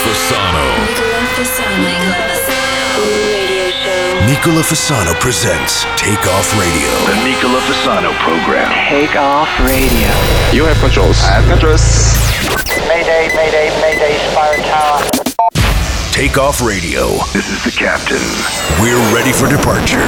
Fasano. Nicola Fasano. Radio show. Nicola Fasano presents Take Off Radio. The Nicola Fasano program. Take off radio. You have controls. I have controls. Mayday, mayday, mayday, Spire Tower. Take Off Radio. This is the captain. We're ready for departure.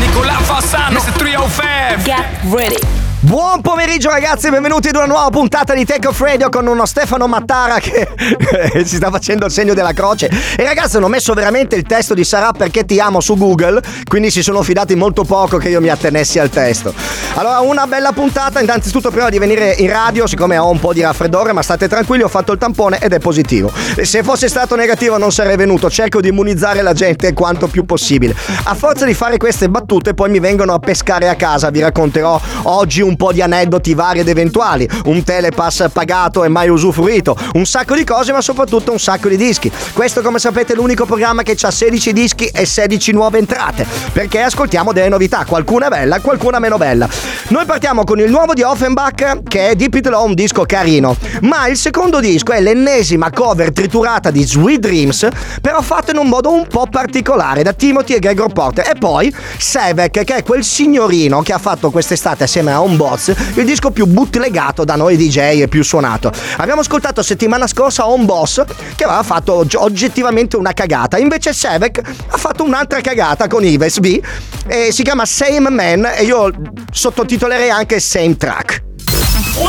Nicola Fassano, Mr. 305. Get ready. Buon pomeriggio ragazzi, benvenuti ad una nuova puntata di Take Off Radio con uno Stefano Mattara che si sta facendo il segno della croce. E ragazzi hanno messo veramente il testo di Sarà perché ti amo su Google, quindi si sono fidati molto poco che io mi attenessi al testo. Allora una bella puntata, innanzitutto prima di venire in radio, siccome ho un po' di raffreddore, ma state tranquilli, ho fatto il tampone ed è positivo. E se fosse stato negativo non sarei venuto, cerco di immunizzare la gente quanto più possibile. A forza di fare queste battute poi mi vengono a pescare a casa, vi racconterò oggi un po' di aneddoti vari ed eventuali, un telepass pagato e mai usufruito, un sacco di cose ma soprattutto un sacco di dischi. Questo come sapete è l'unico programma che ha 16 dischi e 16 nuove entrate, perché ascoltiamo delle novità, qualcuna bella, qualcuna meno bella. Noi partiamo con il nuovo di Offenbach che è Deep It Low, un disco carino, ma il secondo disco è l'ennesima cover triturata di Sweet Dreams, però fatto in un modo un po' particolare da Timothy e Gregor Porter. E poi Sevek che è quel signorino che ha fatto quest'estate assieme a Homebots il disco più bootlegato da noi DJ e più suonato. Abbiamo ascoltato settimana scorsa Homeboss che aveva fatto og- oggettivamente una cagata, invece Sevek ha fatto un'altra cagata con Ives V e si chiama Same Man e io sottotitolerei anche Same Track. Pop,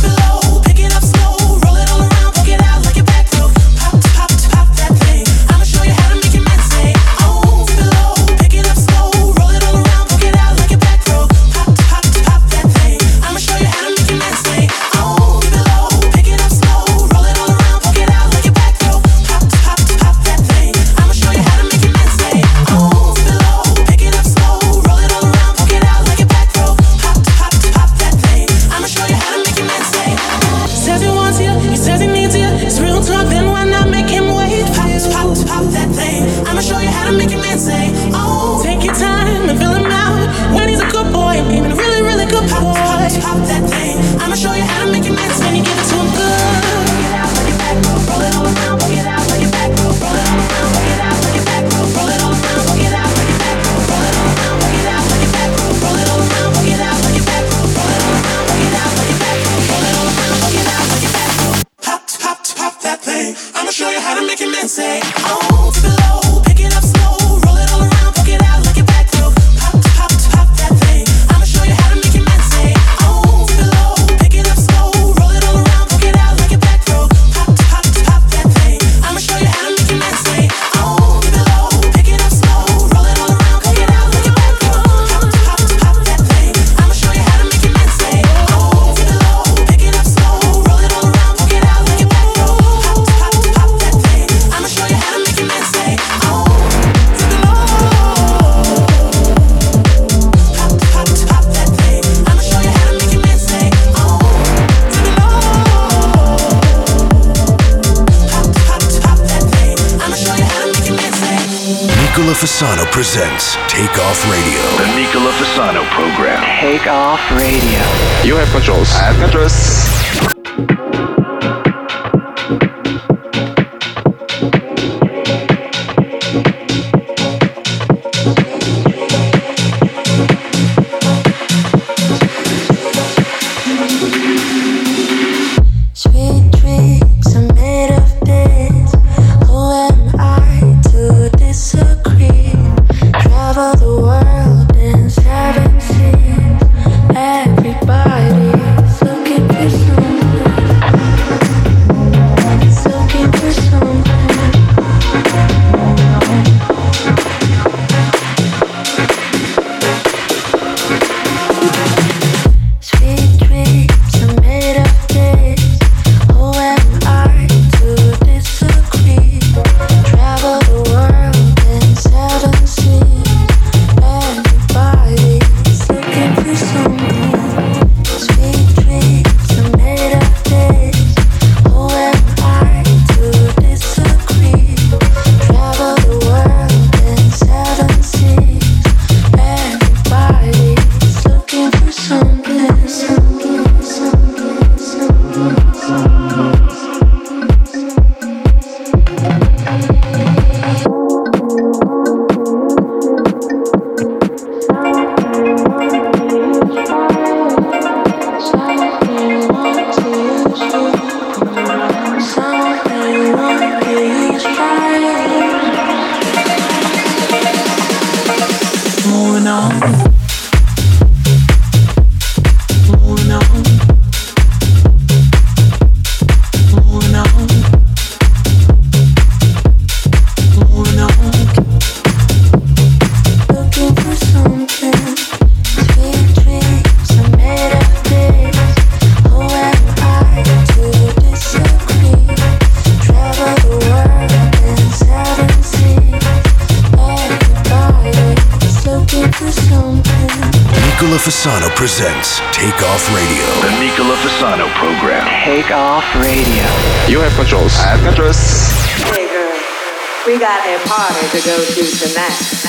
presents Take Off Radio. The Nicola Fasano program. Take off radio. You have controls. I have controls. Hey girl, we got a party to go to tonight.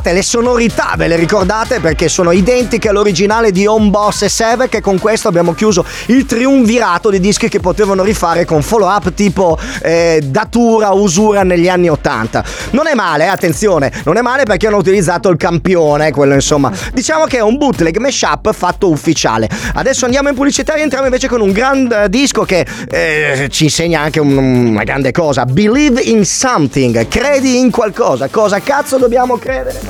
Ricordate, le sonorità ve le ricordate perché sono identiche all'originale di Home Boss e Seve che con questo abbiamo chiuso il triunvirato di dischi che potevano rifare con follow up tipo eh, Datura, Usura negli anni 80. Non è male, eh, attenzione, non è male perché hanno utilizzato il campione, quello insomma. Diciamo che è un bootleg mashup fatto ufficiale. Adesso andiamo in pubblicità e entriamo invece con un gran eh, disco che eh, ci insegna anche un- una grande cosa. Believe in something, credi in qualcosa. Cosa cazzo dobbiamo credere?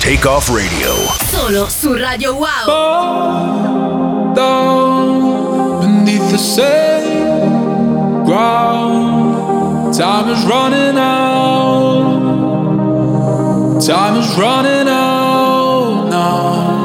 Take Off Radio. Solo su Radio Wow. down beneath the same ground. Time is running out. Time is running out now.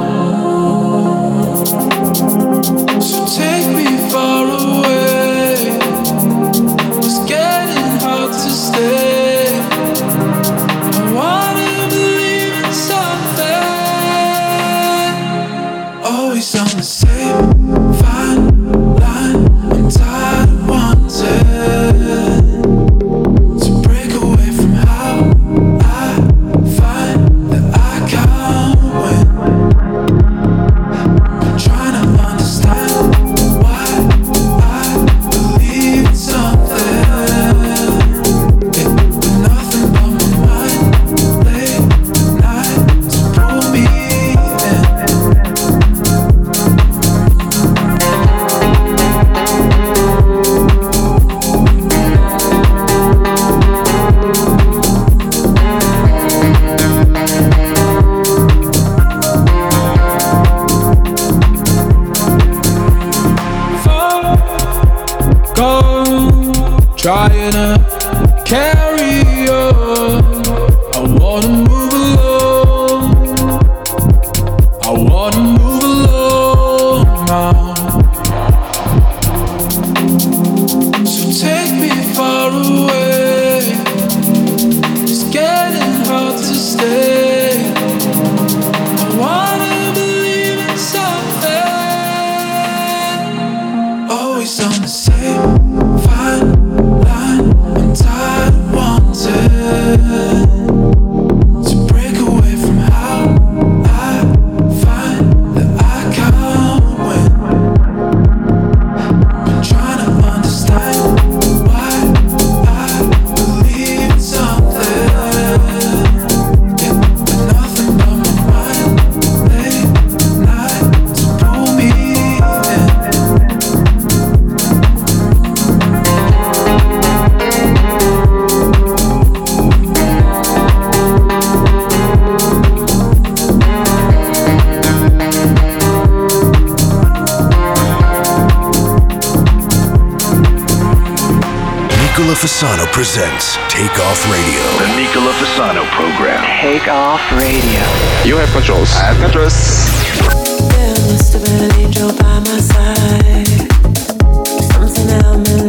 Take off radio. You have controls. I have controls. There must have been an angel by my side. Something held me, led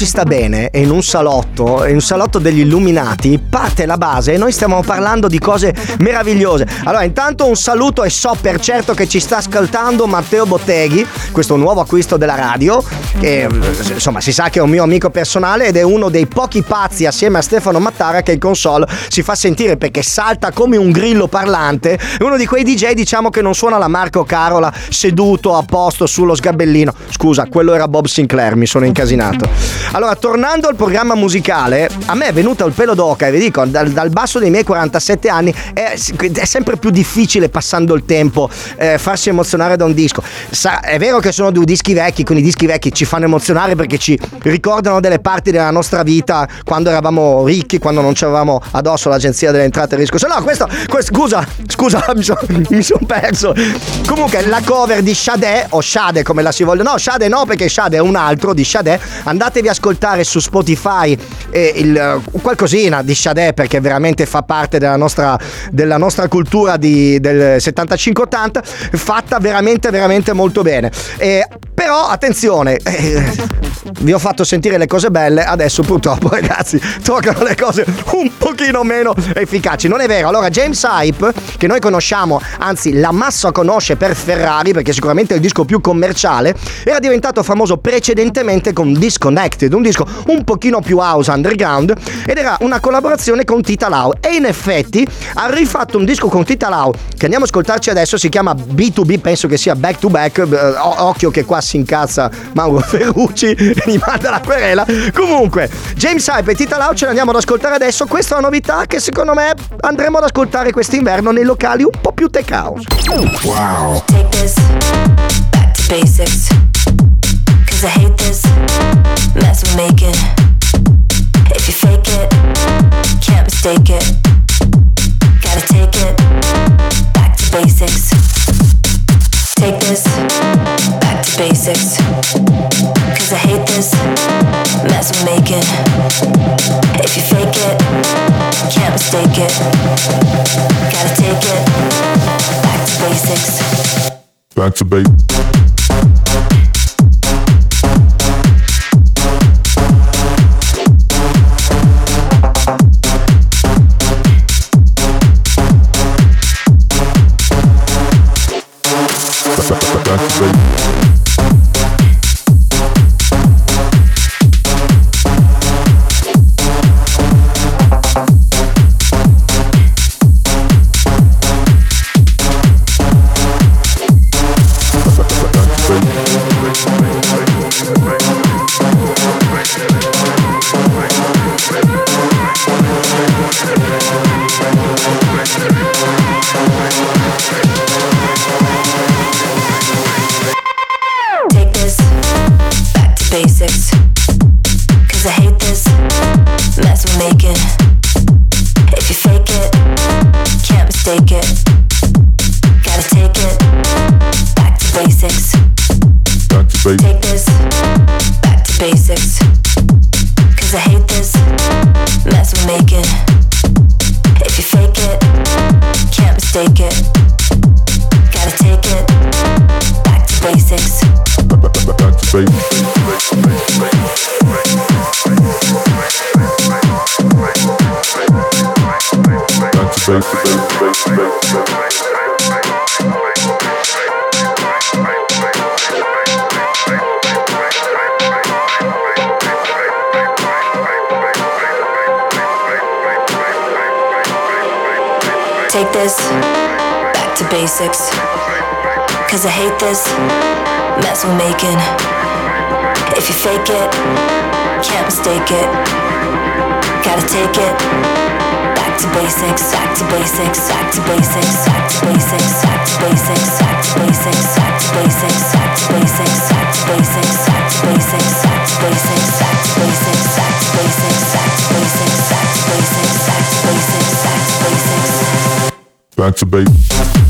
Si sta bene in un salotto, in un salotto degli illuminati, parte la base e noi stiamo parlando di cose meravigliose. Allora, intanto un saluto e so per certo che ci sta ascoltando Matteo Botteghi, questo nuovo acquisto della radio. Che, insomma, si sa che è un mio amico personale ed è uno dei pochi pazzi assieme a Stefano Mattara che in console si fa sentire perché salta come un grillo parlante. È uno di quei DJ, diciamo, che non suona la Marco Carola seduto a posto sullo sgabellino. Scusa, quello era Bob Sinclair, mi sono incasinato. Allora, tornando al programma musicale, a me è venuto il pelo d'oca e vi dico, dal, dal basso dei miei 47 anni è, è sempre più difficile passando il tempo eh, farsi emozionare da un disco. Sa- è vero che sono due dischi vecchi, con i dischi vecchi ci fanno emozionare perché ci ricordano delle parti della nostra vita quando eravamo ricchi, quando non c'avevamo addosso l'agenzia delle entrate e riscosse. No, questo, questo- scusa, scusa, mi sono son perso. Comunque, la cover di Shade, o Shade come la si voglia, no, Shade no, perché Shade è un altro di Shade. Andatevi a ascoltare su Spotify eh, il, eh, qualcosina di Shade perché veramente fa parte della nostra, della nostra cultura di- del 75-80, fatta veramente, veramente molto bene. Eh, però attenzione, eh, vi ho fatto sentire le cose belle, adesso purtroppo ragazzi toccano le cose un pochino meno efficaci. Non è vero? Allora James Hype, che noi conosciamo, anzi la massa conosce per Ferrari, perché sicuramente è il disco più commerciale, era diventato famoso precedentemente con Disconnected, un disco un pochino più house underground, ed era una collaborazione con Tita Lau. E in effetti ha rifatto un disco con Tita Lau, che andiamo a ascoltarci adesso, si chiama B2B, penso che sia back to back, eh, occhio che qua si incazza Mauro Ferrucci e mi manda la querela. Comunque, James Hype e Tita Lau ce l'andiamo ad ascoltare adesso, questa è una novità che secondo me andremo ad ascoltare quest'inverno nei locali un po' più tech house. Wow. Take this back to basics. Cause I hate this mess we're making. If you fake it, can't mistake it. Gotta take it back to basics. Take this back to I hate this mess we're making. If you fake it, can't mistake it. Gotta take it back to basics. Back to basics. say Cause I hate this mess we're making. If you fake it, can't mistake it. Gotta take it back to basics, back to basics, back to basics, back to basics, back to basics, back to basics, back to basics, back to basics, back to basics, back to basics, back to basics, back to basics, back to basics, back to basics, back to basics, back to basics, back to basics. Back to base.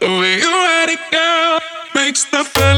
The way you ride it, girl, makes the fellas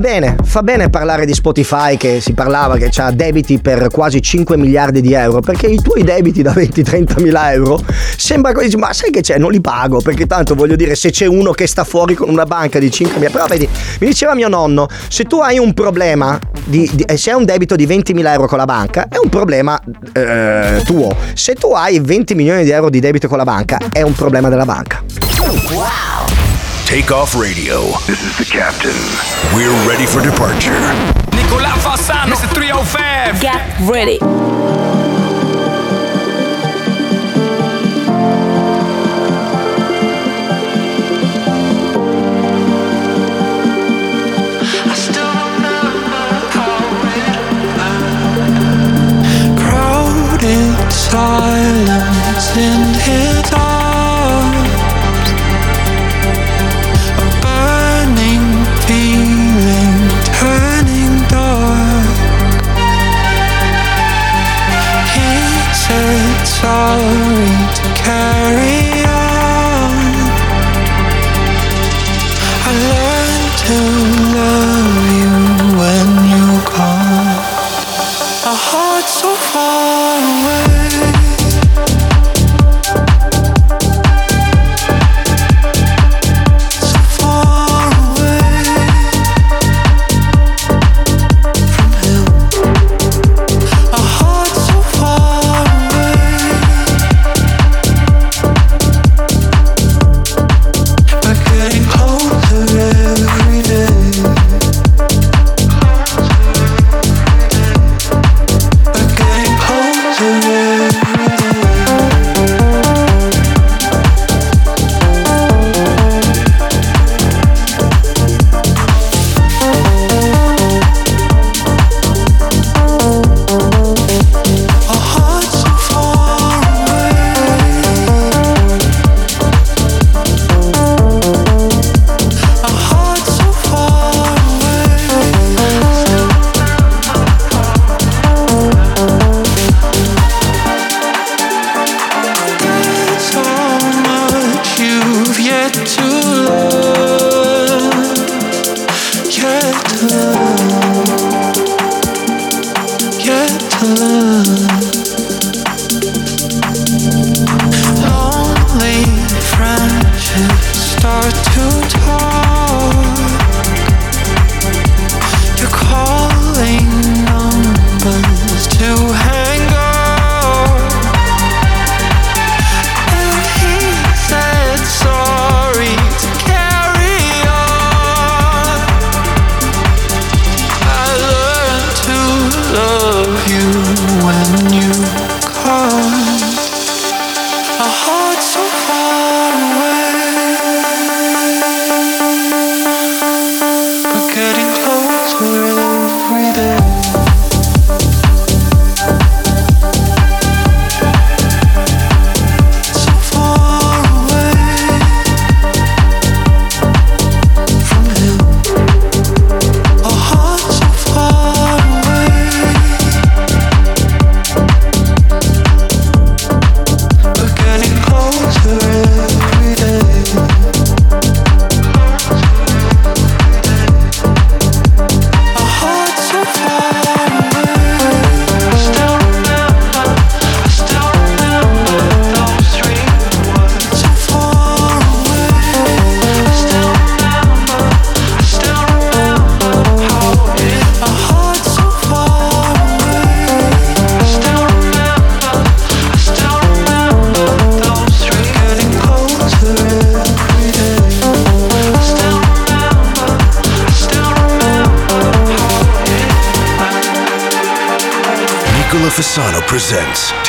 Fa bene, fa bene parlare di Spotify che si parlava che ha debiti per quasi 5 miliardi di euro, perché i tuoi debiti da 20-30 mila euro sembra così, ma sai che c'è? Non li pago, perché tanto voglio dire se c'è uno che sta fuori con una banca di 5 mila, però vedi, mi diceva mio nonno, se tu hai un problema, di, di- eh, se hai un debito di 20 mila euro con la banca, è un problema eh, tuo, se tu hai 20 milioni di euro di debito con la banca, è un problema della banca. Take off radio. This is the captain. We're ready for departure. Nicolas Fasano, Mr. 305. Get ready.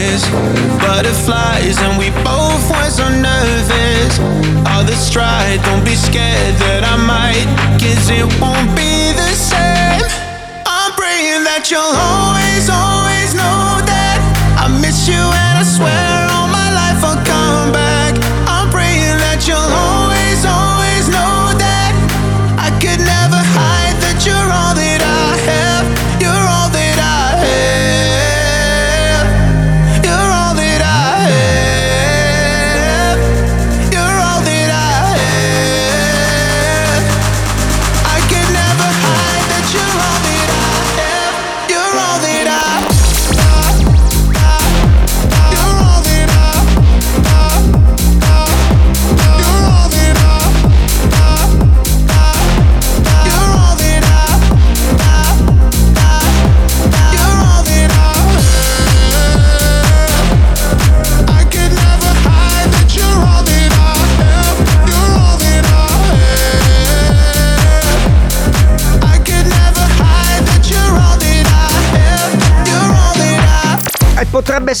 Butterflies, and we both were so nervous. All the stride, don't be scared that I might, cause it won't be the same. I'm praying that you'll always, always know that I miss you, and I swear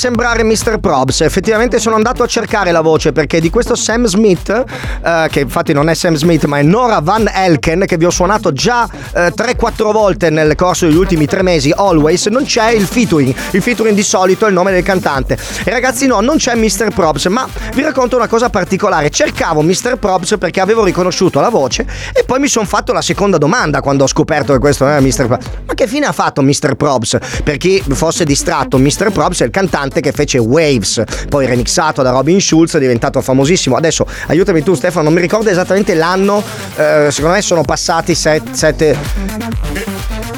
sembrare Mr. Probs. Effettivamente sono andato a cercare la voce perché di questo Sam Smith, eh, che infatti non è Sam Smith ma è Nora Van Elken, che vi ho suonato già eh, 3-4 volte nel corso degli ultimi tre mesi, Always, non c'è il featuring. Il featuring di solito è il nome del cantante. E ragazzi no, non c'è Mr. Probs, ma vi racconto una cosa particolare. Cercavo Mr. Probs perché avevo riconosciuto la voce e poi mi sono fatto la seconda domanda quando ho scoperto che questo non era Mr. Probs. Ma che fine ha fatto Mr. Probs? Per chi fosse distratto, Mr. Probs è il cantante che fece Waves, poi remixato da Robin Schulz, è diventato famosissimo. Adesso aiutami tu Stefano, non mi ricordo esattamente l'anno, eh, secondo me sono passati 7...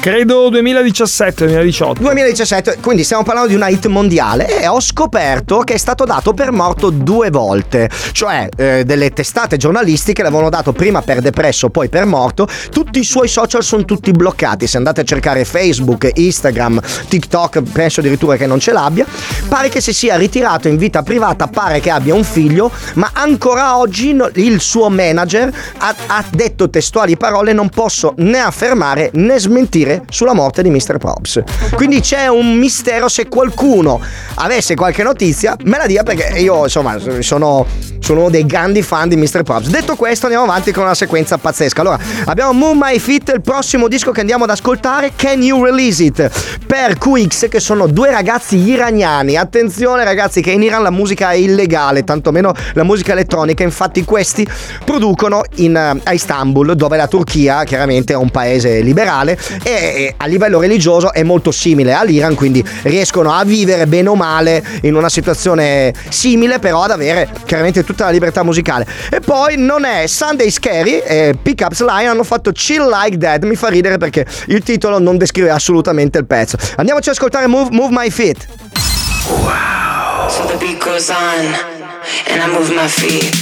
Credo 2017-2018. 2017, quindi stiamo parlando di una hit mondiale e ho scoperto che è stato dato per morto due volte, cioè eh, delle testate giornalistiche l'avevano dato prima per depresso, poi per morto, tutti i suoi social sono tutti bloccati, se andate a cercare Facebook, Instagram, TikTok, penso addirittura che non ce l'abbia, pare che si sia ritirato in vita privata, pare che abbia un figlio, ma ancora oggi il suo manager ha, ha detto testuali parole non posso né affermare né smentire sulla morte di Mr. Probs. Quindi c'è un mistero se qualcuno avesse qualche notizia, me la dia perché io insomma sono, sono dei grandi fan di Mr. Probs. Detto questo andiamo avanti con una sequenza pazzesca. Allora abbiamo Move My Fit, il prossimo disco che andiamo ad ascoltare, Can You Release It? Per QX che sono due ragazzi iraniani. Attenzione ragazzi che in Iran la musica è illegale, tantomeno la musica elettronica, infatti questi producono in, eh, a Istanbul dove la Turchia chiaramente è un paese liberale e a livello religioso è molto simile all'Iran, quindi riescono a vivere bene o male in una situazione simile, però ad avere chiaramente tutta la libertà musicale. E poi non è Sunday Scary e Pickups Line hanno fatto Chill Like That, mi fa ridere perché il titolo non descrive assolutamente il pezzo. Andiamoci ad ascoltare Move, Move My Feet. So the beat goes on, and I move my feet.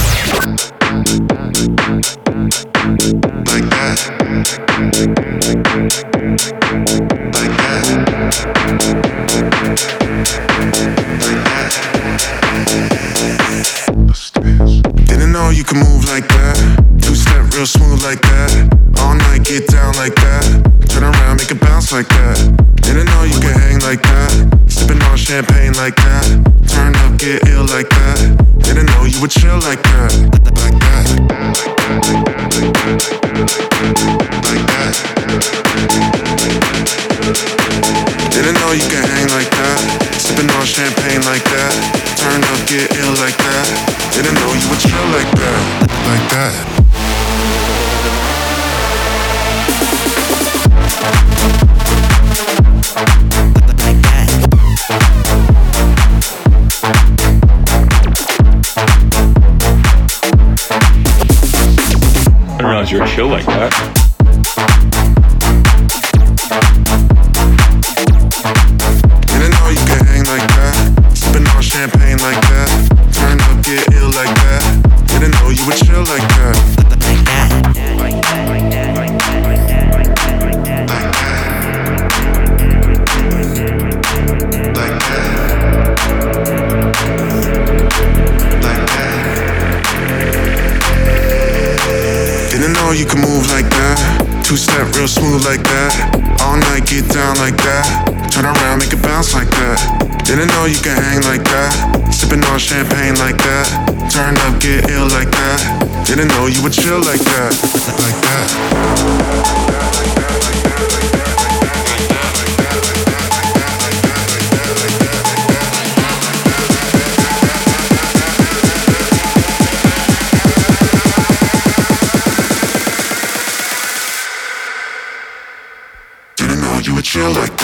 feel like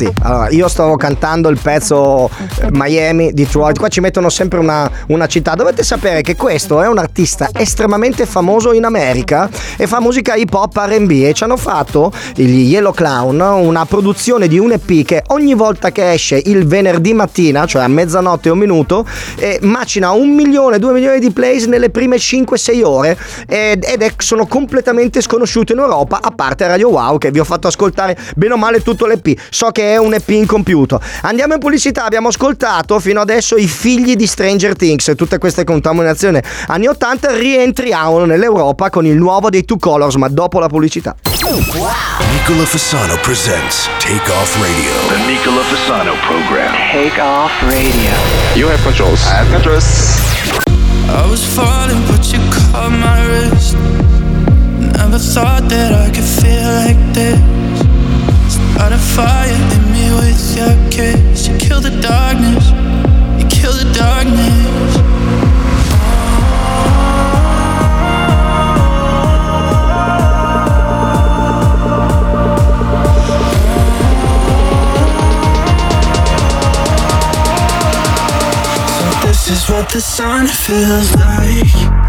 Ragazzi, allora, io stavo cantando il pezzo eh, Miami, Detroit. Qua ci mettono sempre una, una città. Dovete sapere che questo è un artista estremamente famoso in America e fa musica hip hop RB. E ci hanno fatto gli Yellow Clown una produzione di un EP che ogni volta che esce il venerdì mattina, cioè a mezzanotte e un minuto, eh, macina un milione, due milioni di plays nelle prime 5-6 ore. Ed, ed è- sono completamente sconosciuto in Europa, a parte Radio Wow, che vi ho fatto ascoltare bene o male tutto l'EP. So che è un EP incompiuto. Andiamo in pubblicità, abbiamo ascoltato fino adesso i figli di Stranger Things, tutte queste contaminazioni anni 80, rientriamo nell'Europa con il nuovo dei Two Colors, ma dopo la pubblicità. Nicola Fasano presents Take Off Radio. The Nicola Fasano program. Take off radio. You have controls. I have controls. The sun feels like.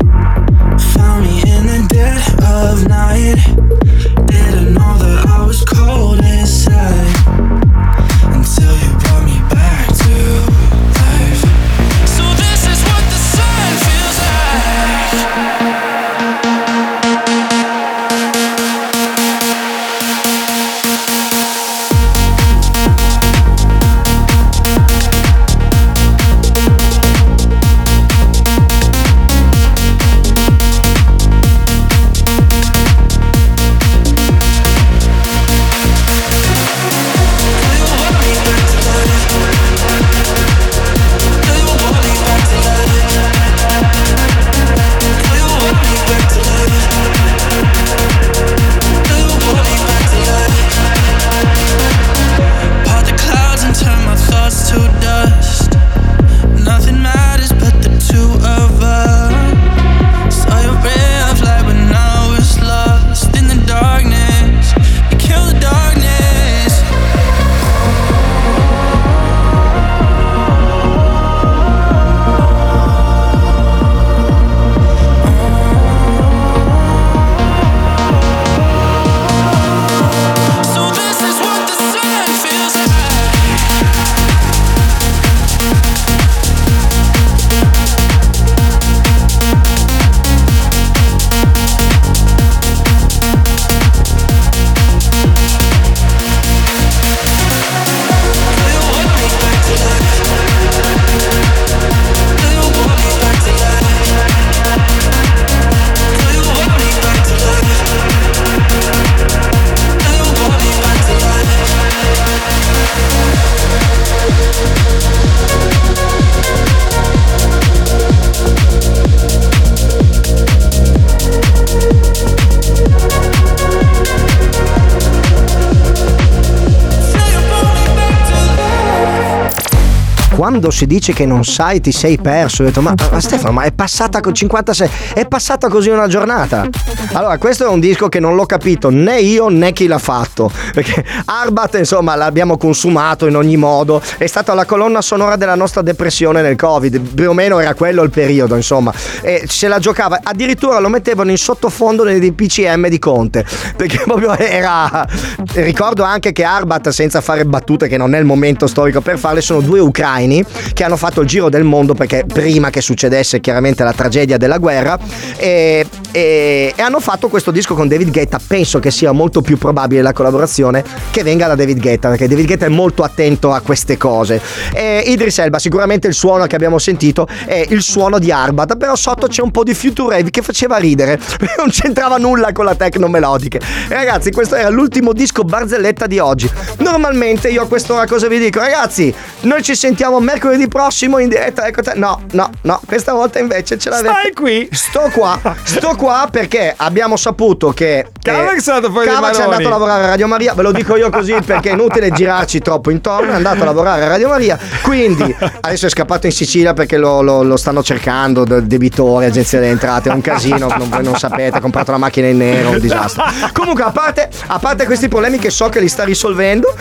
Quando si dice che non sai, ti sei perso. Ho detto, ma, ma Stefano, ma è passata con 56, è passata così una giornata. Allora, questo è un disco che non l'ho capito né io né chi l'ha fatto. Perché Arbat, insomma, l'abbiamo consumato in ogni modo. È stata la colonna sonora della nostra depressione nel Covid. Più o meno era quello il periodo, insomma. E se la giocava. Addirittura lo mettevano in sottofondo nei PCM di Conte. Perché proprio era. Ricordo anche che Arbat, senza fare battute, che non è il momento storico per farle, sono due ucraini che hanno fatto il giro del mondo perché prima che succedesse chiaramente la tragedia della guerra e, e- e hanno fatto questo disco con David Guetta. Penso che sia molto più probabile la collaborazione che venga da David Guetta perché David Guetta è molto attento a queste cose. E Idris Elba, sicuramente il suono che abbiamo sentito è il suono di Arbat, però sotto c'è un po' di future rave che faceva ridere, non c'entrava nulla con la techno melodiche. Ragazzi, questo era l'ultimo disco barzelletta di oggi. Normalmente io a quest'ora cosa vi dico? Ragazzi, noi ci sentiamo mercoledì prossimo in diretta. Ecco te. No, no, no, questa volta invece ce l'avete. Stai qui. Sto qua, sto qua perché abbiabbiamo saputo che. Cavax è andato fuori Cavax è andato a lavorare a Radio Maria, ve lo dico io così perché è inutile girarci troppo intorno. È andato a lavorare a Radio Maria. Quindi adesso è scappato in Sicilia perché lo, lo- lo stanno cercando, de- debitori, agenzia delle entrate. È un casino, non, voi non sapete. Ha comprato la macchina in nero, un disastro. Comunque, a parte, a parte questi problemi che so che li sta risolvendo.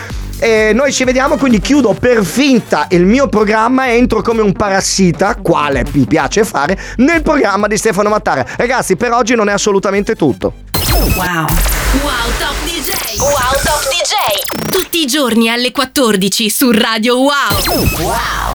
E noi ci vediamo, quindi chiudo per finta il mio programma e entro come un parassita, quale mi piace fare, nel programma di Stefano Mattara. Ragazzi, per oggi non è assolutamente tutto. Wow. Wow Top DJ. Wow Top DJ. Tutti i giorni alle 14 su Radio Wow. Wow.